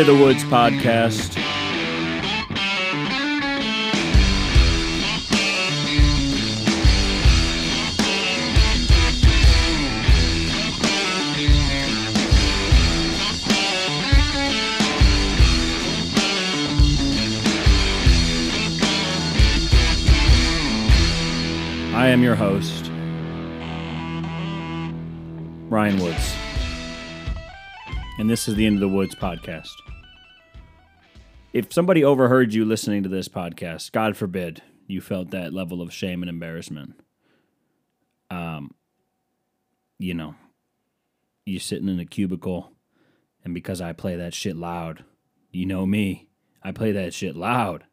Into the Woods podcast. I am your host, Ryan Woods. And this is the End of the Woods podcast. If somebody overheard you listening to this podcast, God forbid you felt that level of shame and embarrassment. Um, you know, you're sitting in a cubicle, and because I play that shit loud, you know me, I play that shit loud.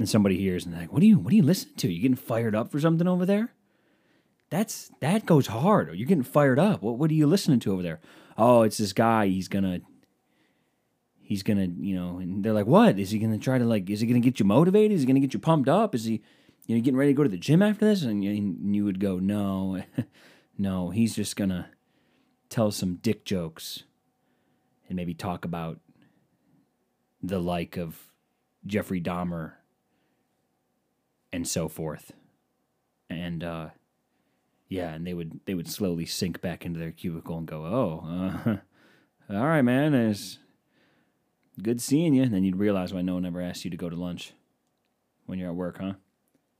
And somebody hears and they're like, "What are you? What are you listening to? You getting fired up for something over there?" That's that goes hard. You're getting fired up. What what are you listening to over there? Oh, it's this guy. He's gonna he's gonna you know. And they're like, "What is he gonna try to like? Is he gonna get you motivated? Is he gonna get you pumped up? Is he you know getting ready to go to the gym after this?" And you, and you would go, "No, no. He's just gonna tell some dick jokes and maybe talk about the like of Jeffrey Dahmer." and so forth. And uh, yeah, and they would they would slowly sink back into their cubicle and go, "Oh, uh, all right, man, it's good seeing you." And then you'd realize why no one ever asked you to go to lunch when you're at work, huh?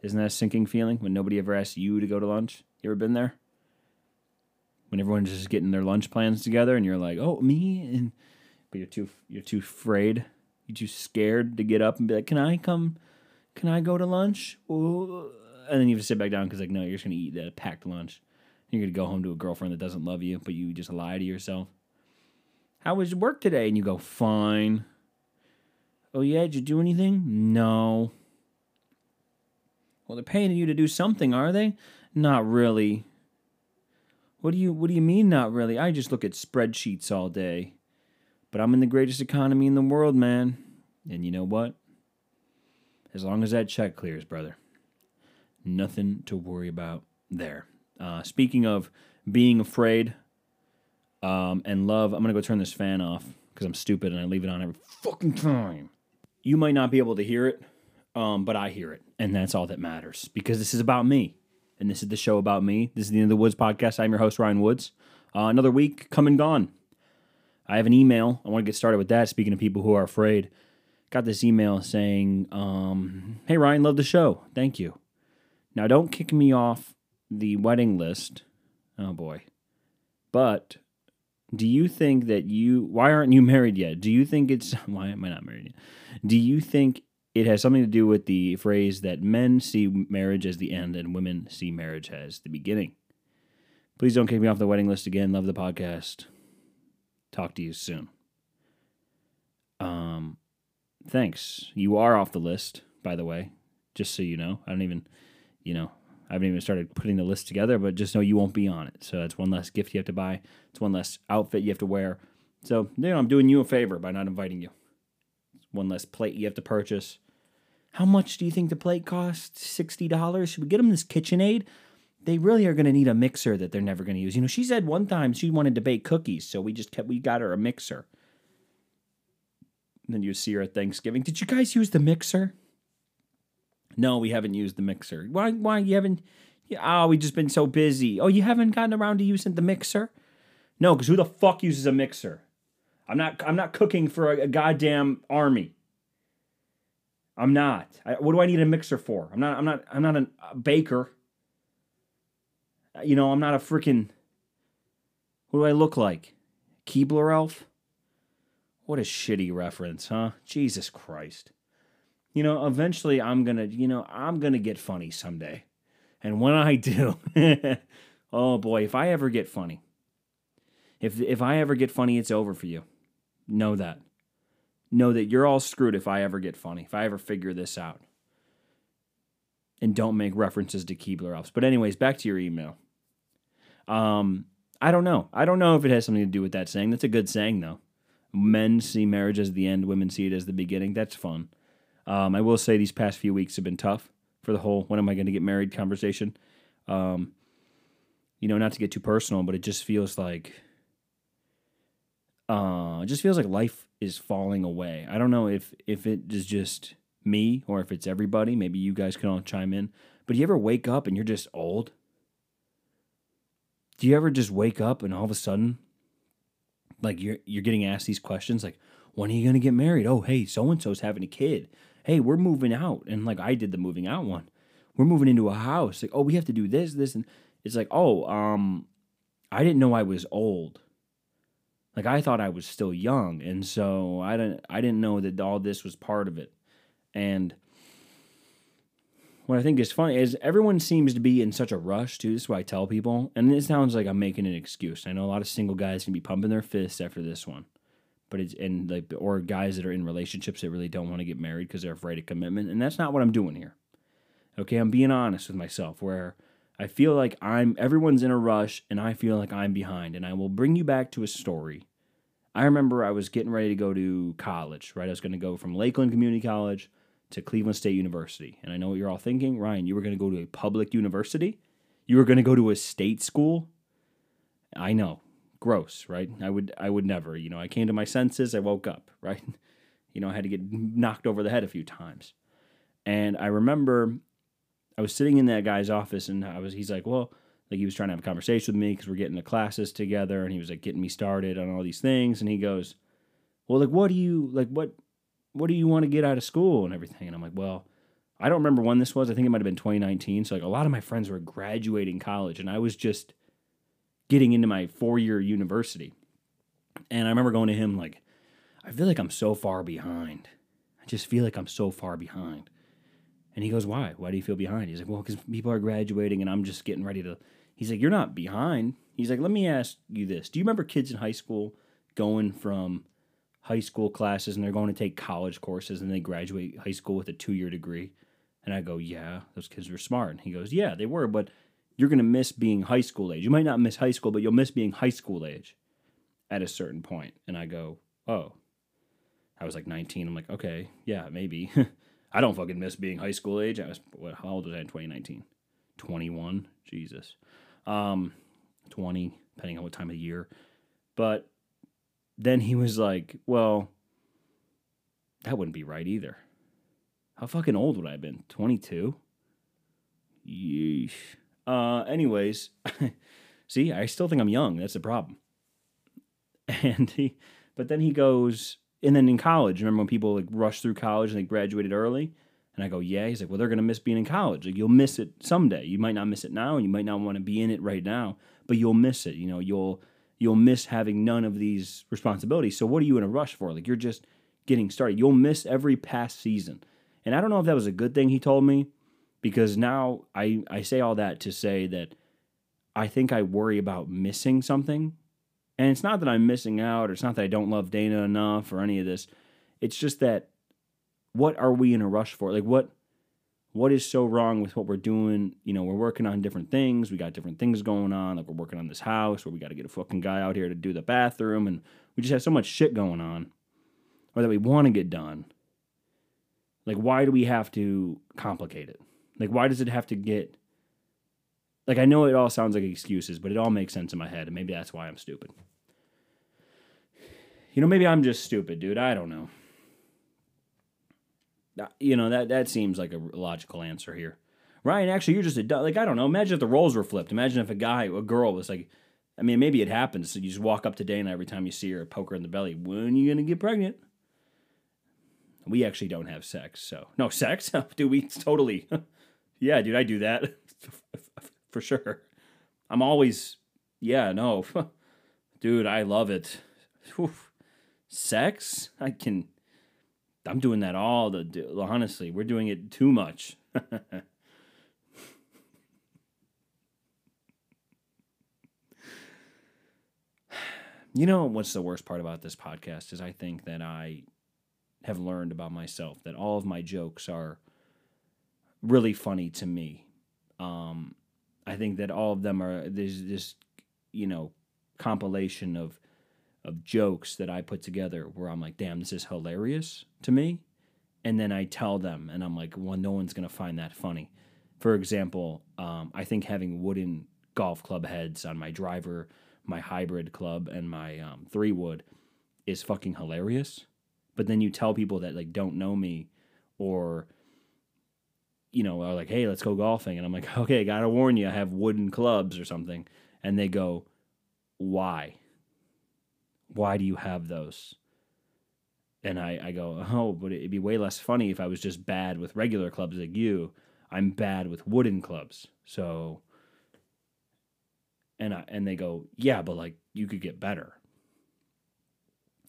Isn't that a sinking feeling when nobody ever asks you to go to lunch? You ever been there? When everyone's just getting their lunch plans together, and you're like, "Oh, me," and but you're too you're too afraid, you're too scared to get up and be like, "Can I come?" can I go to lunch? Ooh. And then you have to sit back down because, like, no, you're just to eat that packed lunch. You're to go home to a girlfriend that doesn't love you, but you just lie to yourself. How was work today? And you go, fine. Oh, yeah, did you do anything? No. Well, they're paying you to do something, are they? Not really. What do you What do you mean, not really? I just look at spreadsheets all day. But I'm in the greatest economy in the world, man. And you know what? As long as that check clears, brother. Nothing to worry about there. Uh, speaking of being afraid um, and love, I'm going to go turn this fan off because I'm stupid and I leave it on every fucking time. You might not be able to hear it, um, but I hear it. And that's all that matters because this is about me. And this is the show about me. This is the End of the Woods podcast. I'm your host, Ryan Woods. Uh, another week come and gone. I have an email. I want to get started with that. Speaking of people who are afraid, got this email saying, um, "Hey Ryan, love the show. Thank you. Now don't kick me off the wedding list. Oh boy. But do you think that you why aren't you married yet? Do you think it's why am I not married yet? Do you think it has something to do with the phrase that men see marriage as the end and women see marriage as the beginning? Please don't kick me off the wedding list again. Love the podcast. Talk to you soon. Um thanks. You are off the list, by the way, just so you know. I don't even, you know, I haven't even started putting the list together, but just know you won't be on it. So that's one less gift you have to buy. It's one less outfit you have to wear. So, you know, I'm doing you a favor by not inviting you. It's one less plate you have to purchase. How much do you think the plate costs? $60? Should we get them this KitchenAid? They really are going to need a mixer that they're never going to use. You know, she said one time she wanted to bake cookies, so we just kept, we got her a mixer. And then you see her at Thanksgiving. Did you guys use the mixer? No, we haven't used the mixer. Why? Why you haven't? Oh, we just been so busy. Oh, you haven't gotten around to using the mixer? No, because who the fuck uses a mixer? I'm not. I'm not cooking for a, a goddamn army. I'm not. I, what do I need a mixer for? I'm not. I'm not. I'm not a, a baker. You know, I'm not a freaking. What do I look like? Keebler elf? What a shitty reference, huh? Jesus Christ. You know, eventually I'm to, you know, I'm to get funny someday. And when I do, oh boy, if I ever get funny, if if I ever get funny, it's over for you. Know that. Know that you're all screwed if I ever get funny, if I ever figure this out. And don't make references to Keebler elves. But anyways, back to your email. Um, I don't know. I don't know if it has something to do with that saying. That's a good saying though men see marriage as the end, women see it as the beginning. That's fun. Um, I will say these past few weeks have been tough for the whole when am I going to get married conversation. Um, you know, not to get too personal, but it just feels like uh, it just feels like life is falling away. I don't know if if it is just me or if it's everybody. Maybe you guys can all chime in. But do you ever wake up and you're just old? Do you ever just wake up and all of a sudden, like you're you're getting asked these questions, like when are you gonna get married? Oh, hey, so and so's having a kid. Hey, we're moving out, and like I did the moving out one. We're moving into a house. Like, oh, we have to do this, this, and it's like, oh, um, I didn't know I was old like I thought I was still young, and so I didn't I didn't know that all this was part of it. And what I think is funny is everyone seems to be in such a rush too. This is what I tell people, and it sounds like I'm making an excuse. I know a lot of single guys can be pumping their fists after this one, but it's and like or guys that are in relationships that really don't want to get married because they're afraid of commitment, and that's not what I'm doing here. Okay, I'm being honest with myself where. I feel like I'm everyone's in a rush and I feel like I'm behind and I will bring you back to a story I remember I was getting ready to go to college, right? I was going to go from Lakeland Community College to Cleveland State University. And I know what you're all thinking, Ryan, you were going to go to a public university? You were going to go to a state school? I know. Gross, right? I would I would never, you know, I came to my senses, I woke up, right? You know, I had to get knocked over the head a few times. And I remember I was sitting in that guy's office and I was he's like, "Well, like he was trying to have a conversation with me because we're getting the classes together and he was like getting me started on all these things and he goes well like what do you like what what do you want to get out of school and everything and i'm like well i don't remember when this was i think it might have been 2019 so like a lot of my friends were graduating college and i was just getting into my four year university and i remember going to him like i feel like i'm so far behind i just feel like i'm so far behind and he goes why why do you feel behind he's like well because people are graduating and i'm just getting ready to He's like, You're not behind. He's like, Let me ask you this. Do you remember kids in high school going from high school classes and they're going to take college courses and they graduate high school with a two year degree? And I go, Yeah, those kids were smart. And he goes, Yeah, they were, but you're going to miss being high school age. You might not miss high school, but you'll miss being high school age at a certain point. And I go, Oh. I was like 19. I'm like, Okay, yeah, maybe. I don't fucking miss being high school age. I was, what, how old was I in 2019? 21. Jesus um, 20, depending on what time of year. But then he was like, well, that wouldn't be right either. How fucking old would I have been? 22? Yeesh. Uh, anyways, see, I still think I'm young. That's the problem. And he, but then he goes, and then in college, remember when people like rush through college and they graduated early? And I go, yeah. He's like, well, they're to miss being in college. Like, you'll miss it someday. You might not miss it now, and you might not want to be in it right now, but you'll miss it. You know, you'll you'll miss having none of these responsibilities. So what are you in a rush for? Like, you're just getting started. You'll miss every past season. And I don't know if that was a good thing he told me, because now I I say all that to say that I think I worry about missing something. And it's not that I'm missing out, or it's not that I don't love Dana enough, or any of this. It's just that what are we in a rush for? Like what what is so wrong with what we're doing? You know, we're working on different things. We got different things going on. Like we're working on this house where we got to get a fucking guy out here to do the bathroom, and we just have so much shit going on, or that we want to get done. Like, why do we have to complicate it? Like, why does it have to get? Like, I know it all sounds like excuses, but it all makes sense in my head, and maybe that's why I'm stupid. You know, maybe I'm just stupid, dude. I don't know. Uh, you know that that seems like a logical answer here. Ryan, actually, you're just a like I don't know. Imagine if the roles were flipped. Imagine if a guy, a girl was like, I mean, maybe it happens. So you just walk up to Dana every time you see her, poke her in the belly. When are you gonna get pregnant? We actually don't have sex, so no sex. do we totally? yeah, dude, I do that for sure. I'm always, yeah, no, dude, I love it. Sex, I can I'm doing that all the honestly, we're doing it too much. you know what's the worst part about this podcast is I think that I have learned about myself that all of my jokes are really funny to me. Um, I think that all of them are there's this you know compilation of of jokes that I put together where I'm like, damn, this is hilarious to me. And then I tell them, and I'm like, well, no one's to find that funny. For example, um, I think having wooden golf club heads on my driver, my hybrid club, and my um, three wood is fucking hilarious. But then you tell people that like don't know me or you know, are like, hey, let's go golfing. And I'm like, okay, gotta warn you, I have wooden clubs or something. And they go, why? Why do you have those? And I, I go, oh, but it'd be way less funny if I was just bad with regular clubs like you. I'm bad with wooden clubs. So, and I, and they go, yeah, but like you could get better.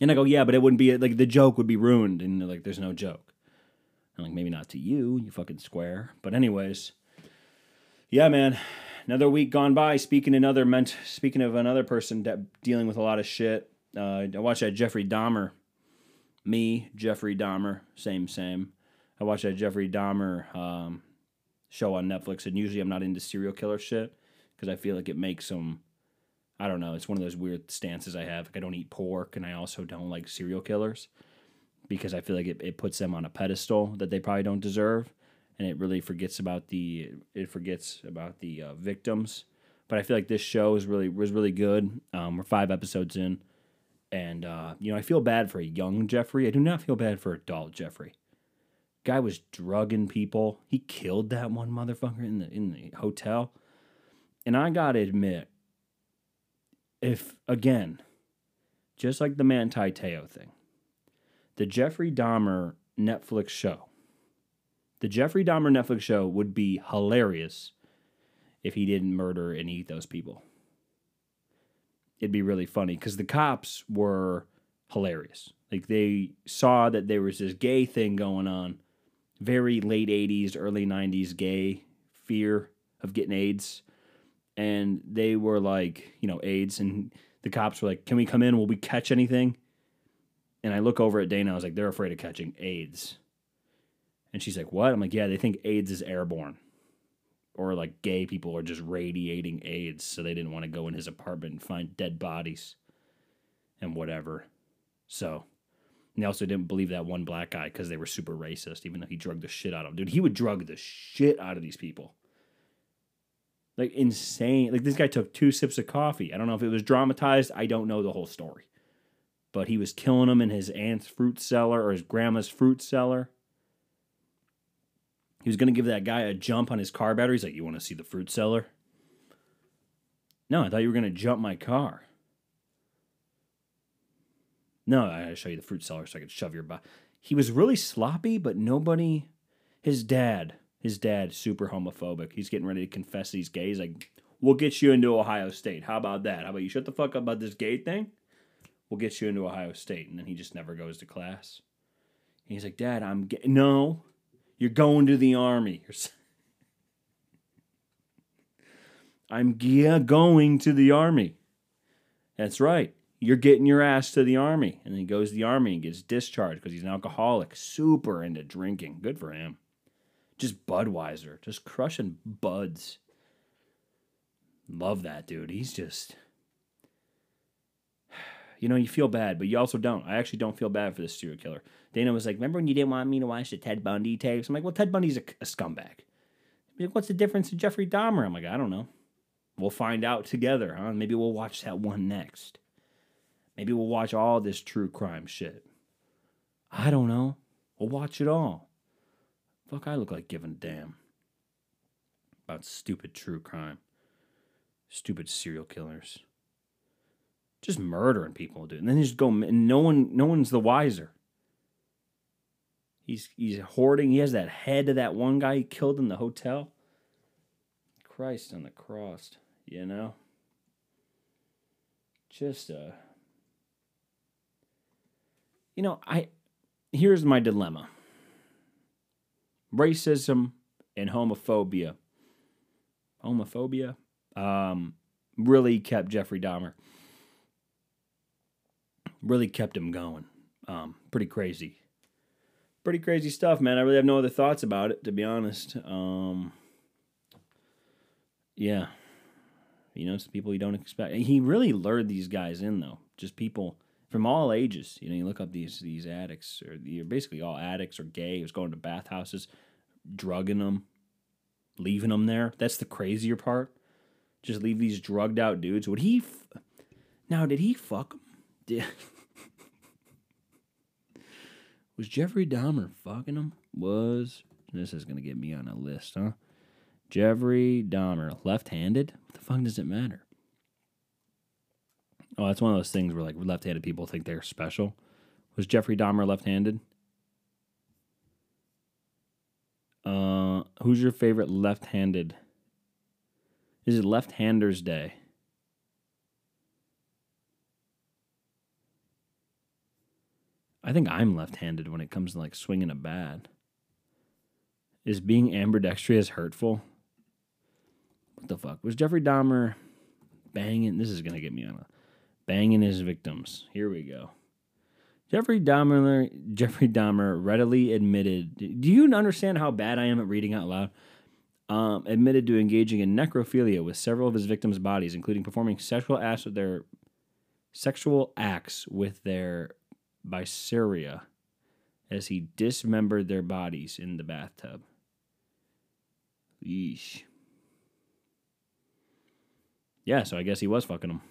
And I go, yeah, but it wouldn't be like the joke would be ruined, and like there's no joke. Like, maybe not to you, you fucking square. But anyways, yeah, man. Another week gone by. Speaking another meant speaking of another person that dealing with a lot of shit. Uh, I watched that Jeffrey Dahmer. Me, Jeffrey Dahmer, same, same. I watched that Jeffrey Dahmer um, show on Netflix, and usually I'm not into serial killer shit because I feel like it makes them I don't know. It's one of those weird stances I have. Like I don't eat pork, and I also don't like serial killers because I feel like it, it puts them on a pedestal that they probably don't deserve, and it really forgets about the it forgets about the uh, victims. But I feel like this show is really was really good. Um, we're five episodes in, and uh, you know I feel bad for a young Jeffrey. I do not feel bad for adult Jeffrey. Guy was drugging people. He killed that one motherfucker in the in the hotel. And I gotta admit, if again, just like the Manti Te'o thing, the Jeffrey Dahmer Netflix show, the Jeffrey Dahmer Netflix show would be hilarious if he didn't murder and eat those people. It'd be really funny because the cops were hilarious. Like they saw that there was this gay thing going on, very late 80s, early 90s gay fear of getting AIDS and they were like, you know, AIDS, and the cops were like, "Can we come in? Will we catch anything?" And I look over at Dana. I was like, "They're afraid of catching AIDS." And she's like, "What?" I'm like, "Yeah, they think AIDS is airborne, or like gay people are just radiating AIDS, so they didn't want to go in his apartment and find dead bodies, and whatever." So. And they also didn't believe that one black guy because they were super racist, even though he drugged the shit out of them. Dude, he would drug the shit out of these people like insane. Like this guy took two sips of coffee. I don't know if it was dramatized. I don't know the whole story. But he was killing them in his aunt's fruit cellar or his grandma's fruit cellar. He was going to give that guy a jump on his car battery. He's like, You want to see the fruit cellar? No, I thought you were going to jump my car. No, I gotta show you the fruit cellar so I could shove your butt. He was really sloppy, but nobody. His dad his dad super homophobic. He's getting ready to confess he's gay. He's like, "We'll get you into Ohio State. How about that? How about you shut the fuck up about this gay thing? We'll get you into Ohio State." And then he just never goes to class. And he's like, "Dad, I'm gay." No, you're going to the army. I'm yeah, going to the army. That's right. You're getting your ass to the army. And then he goes to the army and gets discharged because he's an alcoholic, super into drinking. Good for him just Budweiser, just crushing buds. Love that dude. He's just you know, you feel bad, but you also don't. I actually don't feel bad for this serial killer. Dana was like, "Remember when you didn't want me to watch the Ted Bundy tapes?" I'm like, "Well, Ted Bundy's a, a scumbag." Like, What's the difference in Jeffrey Dahmer? I'm like, "I don't know. We'll find out together, huh? Maybe we'll watch that one next. Maybe we'll watch all this true crime shit. I don't know. We'll watch it all." Fuck, I look like giving a damn about stupid true crime, stupid serial killers, just murdering people, dude. And then they just go, and no one, no one's the wiser. He's he's hoarding. He has that head of that one guy he killed in the hotel. Christ on the cross, you know. Just uh, you know, I here's my dilemma racism and homophobia. Homophobia um, really kept Jeffrey Dahmer. Really kept him going. Um, pretty crazy. Pretty crazy stuff, man. I really have no other thoughts about it, to be honest. Um, yeah. You know, some people you don't expect. He really lured these guys in, though. Just people from all ages. You know, you look up these these addicts, or you're basically all addicts or gay. He was going to bathhouses, drugging them, leaving them there. That's the crazier part. Just leave these drugged out dudes. Would he? F- now, did he fuck them? Was Jeffrey Dahmer fucking him? Was this is gonna get me on a list, huh? Jeffrey Dahmer, left-handed. What the fuck does it matter? Oh, that's one of those things where like left-handed people think they're special. Was Jeffrey Dahmer left-handed? Uh, who's your favorite left-handed? Is it left-handers day? I think I'm left-handed when it comes to like swinging a bat. Is being ambidextrous hurtful? What the fuck was Jeffrey Dahmer banging? This is gonna get me on a banging his victims. Here we go. Jeffrey Dahmer. Jeffrey Dahmer readily admitted. Do you understand how bad I am at reading out loud? Um, admitted to engaging in necrophilia with several of his victims' bodies, including performing sexual acts with their sexual acts with their viscera as he dismembered their bodies in the bathtub. Yeesh. Yeah, so I guess he was fucking them.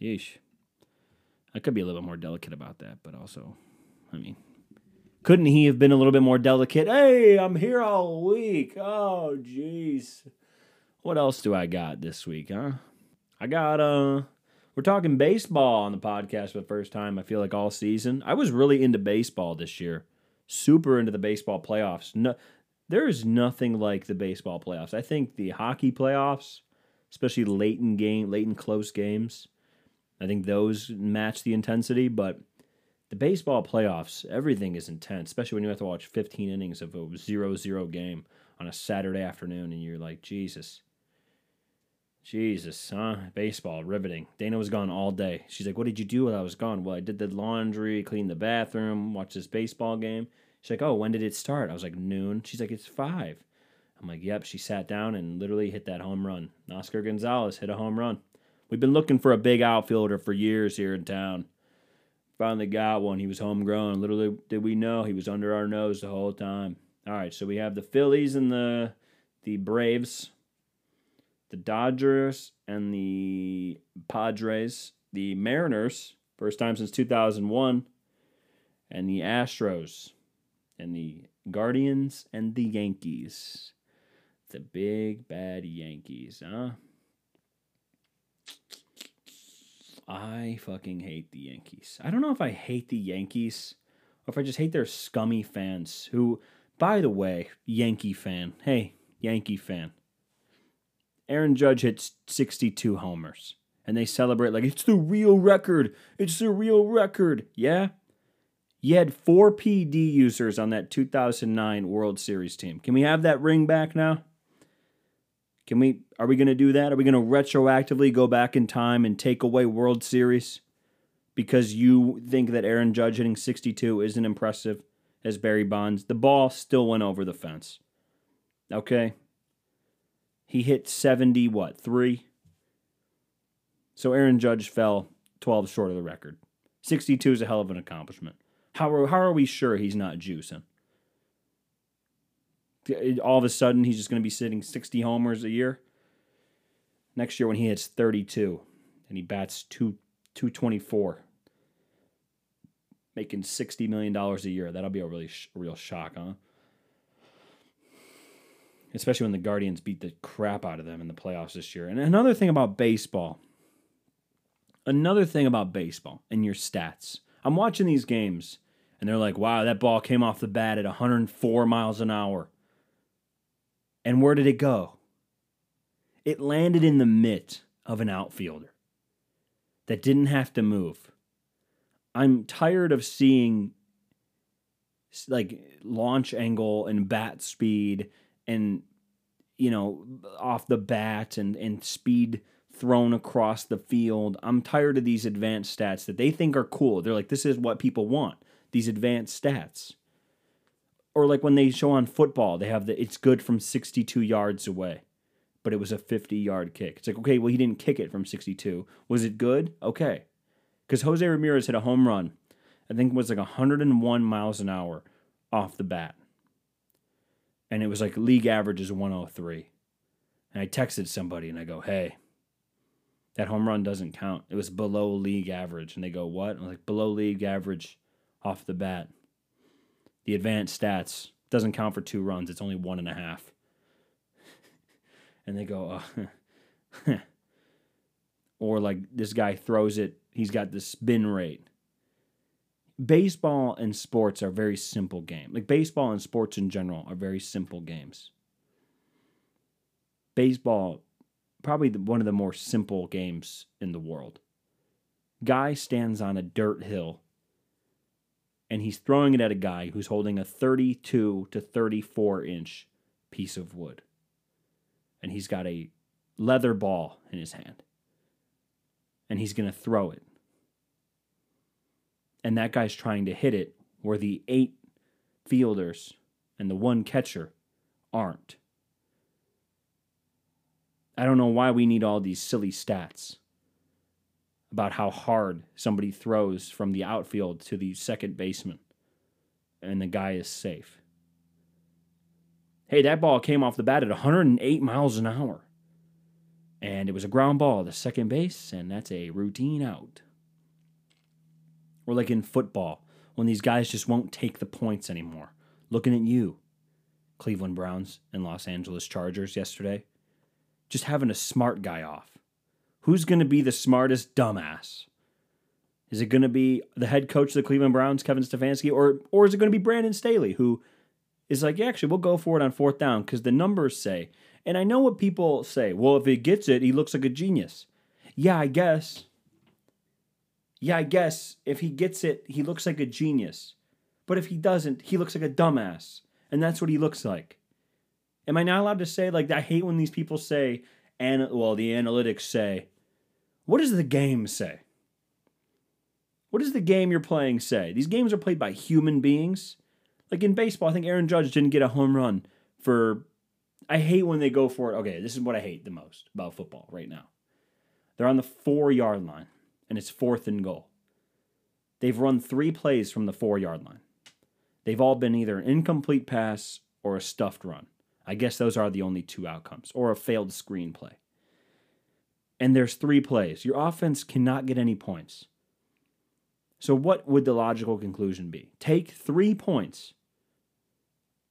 Yeesh. I could be a little bit more delicate about that, but also, I mean, couldn't he have been a little bit more delicate? Hey, I'm here all week. Oh, jeez. What else do I got this week, huh? I got uh we're talking baseball on the podcast for the first time, I feel like all season. I was really into baseball this year. Super into the baseball playoffs. No there is nothing like the baseball playoffs. I think the hockey playoffs, especially late in game, late in close games, I think those match the intensity, but the baseball playoffs, everything is intense, especially when you have to watch 15 innings of a 0 0 game on a Saturday afternoon and you're like, Jesus. Jesus, huh? Baseball, riveting. Dana was gone all day. She's like, What did you do while I was gone? Well, I did the laundry, cleaned the bathroom, watched this baseball game. She's like, Oh, when did it start? I was like, Noon. She's like, It's five. I'm like, Yep. She sat down and literally hit that home run. Oscar Gonzalez hit a home run. We've been looking for a big outfielder for years here in town. Finally got one. He was homegrown. Literally, did we know he was under our nose the whole time. All right, so we have the Phillies and the the Braves, the Dodgers and the Padres, the Mariners, first time since 2001, and the Astros, and the Guardians and the Yankees. The big bad Yankees, huh? I fucking hate the Yankees. I don't know if I hate the Yankees or if I just hate their scummy fans who, by the way, Yankee fan. Hey, Yankee fan. Aaron Judge hits 62 homers and they celebrate like it's the real record. It's the real record. Yeah? You had four PED users on that 2009 World Series team. Can we have that ring back now? Can we are we going to do that? Are we going to retroactively go back in time and take away World Series because you think that Aaron Judge hitting 62 isn't impressive as Barry Bonds? The ball still went over the fence. Okay? He hit 70 what? 3. So Aaron Judge fell 12 short of the record. 62 is a hell of an accomplishment. How are, how are we sure he's not juicing? all of a sudden he's just going to be sitting 60 homers a year. Next year when he hits 32 and he bats 2 224 making 60 million dollars a year. That'll be a really sh- real shock, huh? Especially when the Guardians beat the crap out of them in the playoffs this year. And another thing about baseball. Another thing about baseball and your stats. I'm watching these games and they're like, "Wow, that ball came off the bat at 104 miles an hour." And where did it go? It landed in the mitt of an outfielder that didn't have to move. I'm tired of seeing like launch angle and bat speed and you know off the bat and and speed thrown across the field. I'm tired of these advanced stats that they think are cool. They're like this is what people want. These advanced stats or like when they show on football, they have the it's good from 62 yards away, but it was a 50 yard kick. It's like, okay, well, he didn't kick it from 62. Was it good? Okay. Because Jose Ramirez hit a home run, I think it was like 101 miles an hour off the bat. And it was like league average is 103. And I texted somebody and I go, hey, that home run doesn't count. It was below league average. And they go, what? I'm like, below league average off the bat. the advanced stats doesn't count for two runs. It's only one and a half. and they go, uh, or like this guy throws it. He's got the spin rate. Baseball and sports are very simple game. Like baseball and sports in general are very simple games. Baseball, probably the, one of the more simple games in the world. Guy stands on a dirt hill and he's throwing it at a guy who's holding a 32 to 34 inch piece of wood. And he's got a leather ball in his hand. And he's going to throw it. And that guy's trying to hit it where the eight fielders and the one catcher aren't. I don't know why we need all these silly stats about how hard somebody throws from the outfield to the second baseman and the guy is safe. Hey, that ball came off the bat at 108 miles an hour. And it was a ground ball to second base, and that's a routine out. Or like in football, when these guys just won't take the points anymore. Looking at you, Cleveland Browns and Los Angeles Chargers yesterday. Just having a smart guy off. Who's going to be the smartest dumbass? Is it going to be the head coach of the Cleveland Browns, Kevin Stefanski, or or is it going to be Brandon Staley, who is like, yeah, actually, we'll go for it on fourth down because the numbers say. And I know what people say. Well, if he gets it, he looks like a genius. Yeah, I guess. Yeah, I guess if he gets it, he looks like a genius. But if he doesn't, he looks like a dumbass. And that's what he looks like. Am I not allowed to say, like, I hate when these people say, and well, the analytics say, what does the game say? What does the game you're playing say? These games are played by human beings. Like in baseball, I think Aaron Judge didn't get a home run for. I hate when they go for it. Okay, this is what I hate the most about football right now. They're on the four yard line, and it's fourth and goal. They've run three plays from the four yard line. They've all been either an incomplete pass or a stuffed run. I guess those are the only two outcomes, or a failed screenplay. And there's three plays. Your offense cannot get any points. So, what would the logical conclusion be? Take three points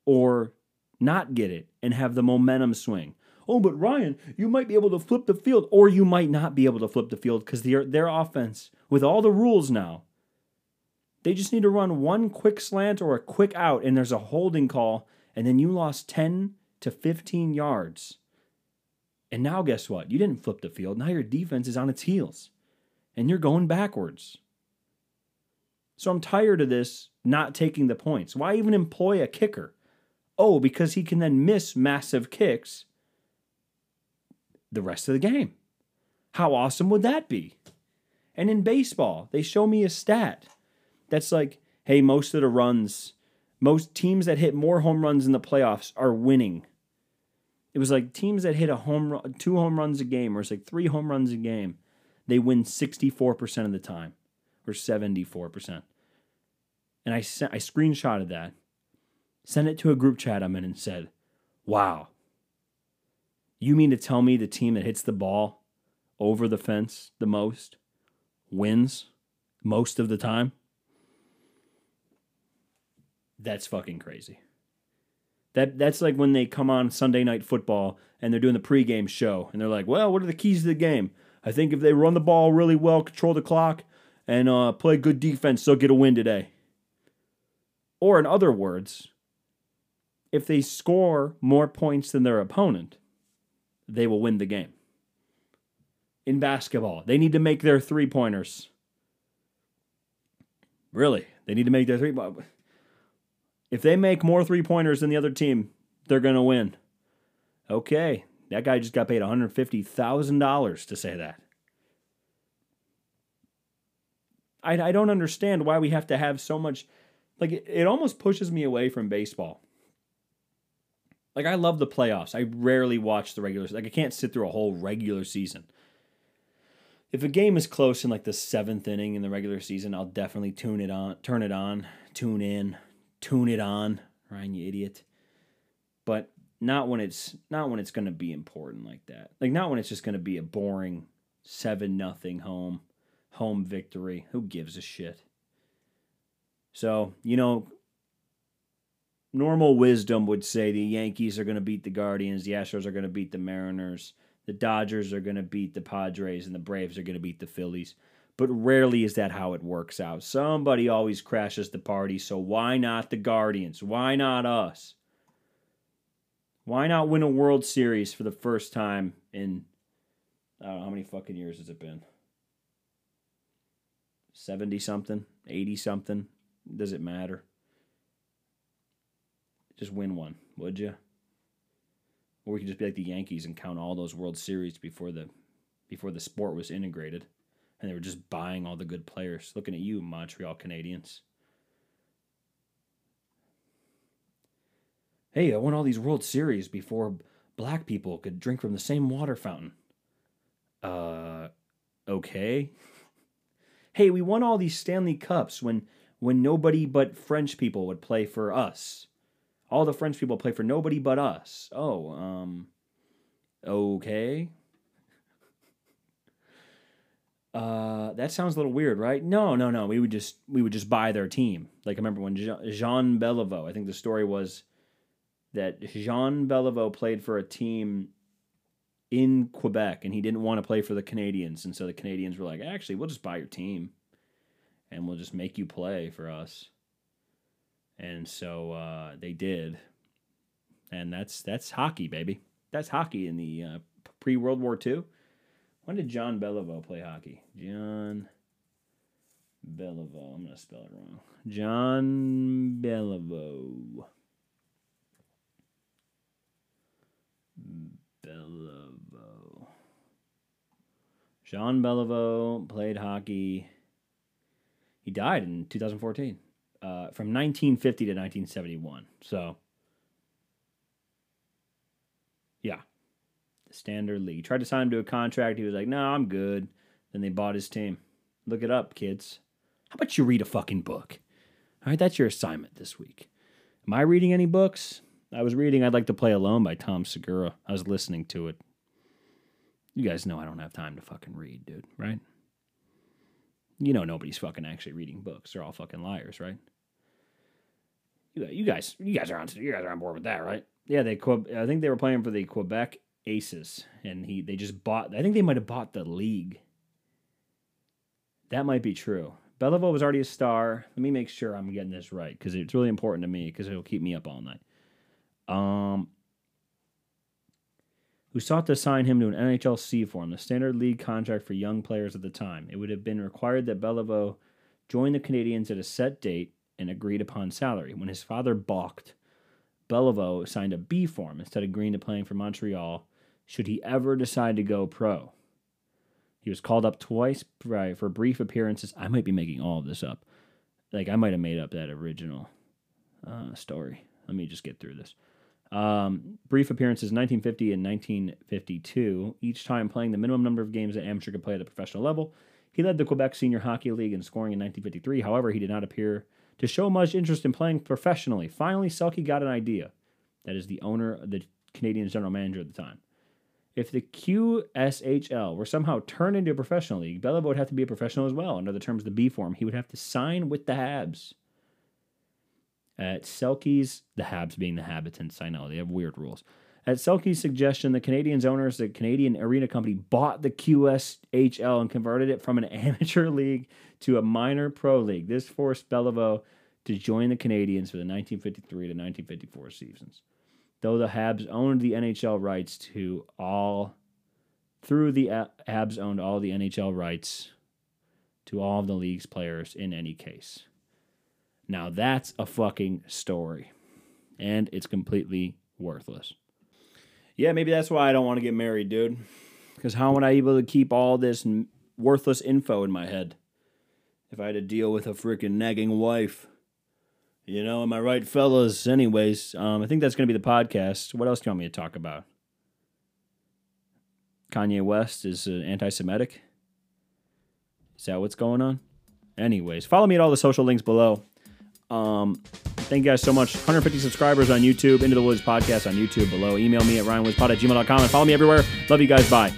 or not get it and have the momentum swing. Oh, but Ryan, you might be able to flip the field, or you might not be able to flip the field because their, their offense, with all the rules now, they just need to run one quick slant or a quick out, and there's a holding call, and then you lost 10 to 15 yards. And now, guess what? You didn't flip the field. Now your defense is on its heels and you're going backwards. So I'm tired of this not taking the points. Why even employ a kicker? Oh, because he can then miss massive kicks the rest of the game. How awesome would that be? And in baseball, they show me a stat that's like, hey, most of the runs, most teams that hit more home runs in the playoffs are winning it was like teams that hit a home run, two home runs a game, or it's like three home runs a game, they win 64% of the time, or 74%. And I sent, I screenshotted that, sent it to a group chat I'm in, and said, "Wow, you mean to tell me the team that hits the ball over the fence the most wins most of the time?" That's fucking crazy. That that's like when they come on Sunday night football and they're doing the pregame show and they're like, "Well, what are the keys to the game? I think if they run the ball really well, control the clock, and uh, play good defense, they'll get a win today." Or in other words, if they score more points than their opponent, they will win the game. In basketball, they need to make their three pointers. Really, they need to make their three. If they make more three pointers than the other team, they're going to win. Okay, that guy just got paid $150,000 to say that. I, I don't understand why we have to have so much. Like, it, it almost pushes me away from baseball. Like, I love the playoffs. I rarely watch the regular Like, I can't sit through a whole regular season. If a game is close in like the seventh inning in the regular season, I'll definitely tune it on, turn it on, tune in, tune it on, Ryan, you idiot. But not when it's not when it's going to be important like that. Like not when it's just going to be a boring seven nothing home home victory. Who gives a shit? So you know, normal wisdom would say the Yankees are going to beat the Guardians, the Astros are going to beat the Mariners, the Dodgers are going to beat the Padres, and the Braves are going to beat the Phillies. But rarely is that how it works out. Somebody always crashes the party, so why not the Guardians? Why not us? Why not win a World Series for the first time in I don't know how many fucking years has it been? 70 something, 80 something. Does it matter? Just win one, would you? Or we could just be like the Yankees and count all those World Series before the before the sport was integrated. And they were just buying all the good players. Looking at you, Montreal Canadiens. Hey, I won all these World Series before black people could drink from the same water fountain. Uh, okay. hey, we won all these Stanley Cups when when nobody but French people would play for us. All the French people play for nobody but us. Oh, um, okay. Uh, that sounds a little weird, right? No, no, no. We would just we would just buy their team. Like I remember when Jean Beliveau. I think the story was that Jean Beliveau played for a team in Quebec and he didn't want to play for the Canadiens. And so the Canadiens were like, actually, we'll just buy your team and we'll just make you play for us. And so uh, they did. And that's that's hockey, baby. That's hockey in the uh, pre World War II. When did Jean Beliveau play hockey? Jean Beliveau. I'm to spell it wrong. Jean Beliveau. Beliveau. Jean Beliveau played hockey. He died in 2014, uh, from 1950 to 1971. So, yeah, standard league. Tried to sign him to a contract. He was like, "No, I'm good." Then they bought his team. Look it up, kids. How about you read a fucking book? All right, that's your assignment this week. Am I reading any books? I was reading I'd Like to Play Alone by Tom Segura. I was listening to it. You guys know I don't have time to fucking read, dude, right? You know nobody's fucking actually reading books. They're all fucking liars, right? You you guys, you guys are on, you guys are on board with that, right? Yeah, they. I think they were playing for the Quebec Aces, and he they just bought. I think they might have bought the league. That might be true. Beliveau was already a star. Let me make sure I'm getting this right because it's really important to me because it'll keep me up all night um, who sought to sign him to an NHL C form, the standard league contract for young players at the time. It would have been required that Beliveau join the Canadiens at a set date and agreed upon salary. When his father balked, Beliveau signed a B form instead of agreeing to playing for Montreal should he ever decide to go pro. He was called up twice for brief appearances. I might be making all of this up. Like, I might have made up that original uh, story. Let me just get through this. Um, brief appearances 1950 and 1952, each time playing the minimum number of games that amateur could play at the professional level. He led the Quebec Senior Hockey League in scoring in 1953. However, he did not appear to show much interest in playing professionally. Finally, Selke got an idea. That is the owner, the Canadiens general manager at the time. If the QSHL were somehow turned into a professional league, Beliveau would have to be a professional as well. Under the terms of the B form, he would have to sign with the Habs. At Selke's, the Habs being the habitants, I know they have weird rules. At Selke's suggestion, the Canadiens owners, the Canadian Arena Company, bought the QSHL and converted it from an amateur league to a minor pro league. This forced Beliveau to join the Canadiens for the 1953 to 1954 seasons. Though the Habs owned the NHL rights to all, through the Habs owned all the NHL rights to all of the league's players in any case. Now that's a fucking story. And it's completely worthless. Yeah, maybe that's why I don't want to get married, dude. Because how would I be able to keep all this worthless info in my head if I had to deal with a freaking nagging wife? You know, am I right, fellas? Anyways, um, I think that's going to be the podcast. What else do you want me to talk about? Kanye West is uh, anti Semitic? Is that what's going on? Anyways, follow me at all the social links below. Um, thank you guys so much. 150 subscribers on YouTube, Into the Woods podcast on YouTube below. Email me at ryanwoodspot at gmail.com and follow me everywhere. Love you guys. Bye.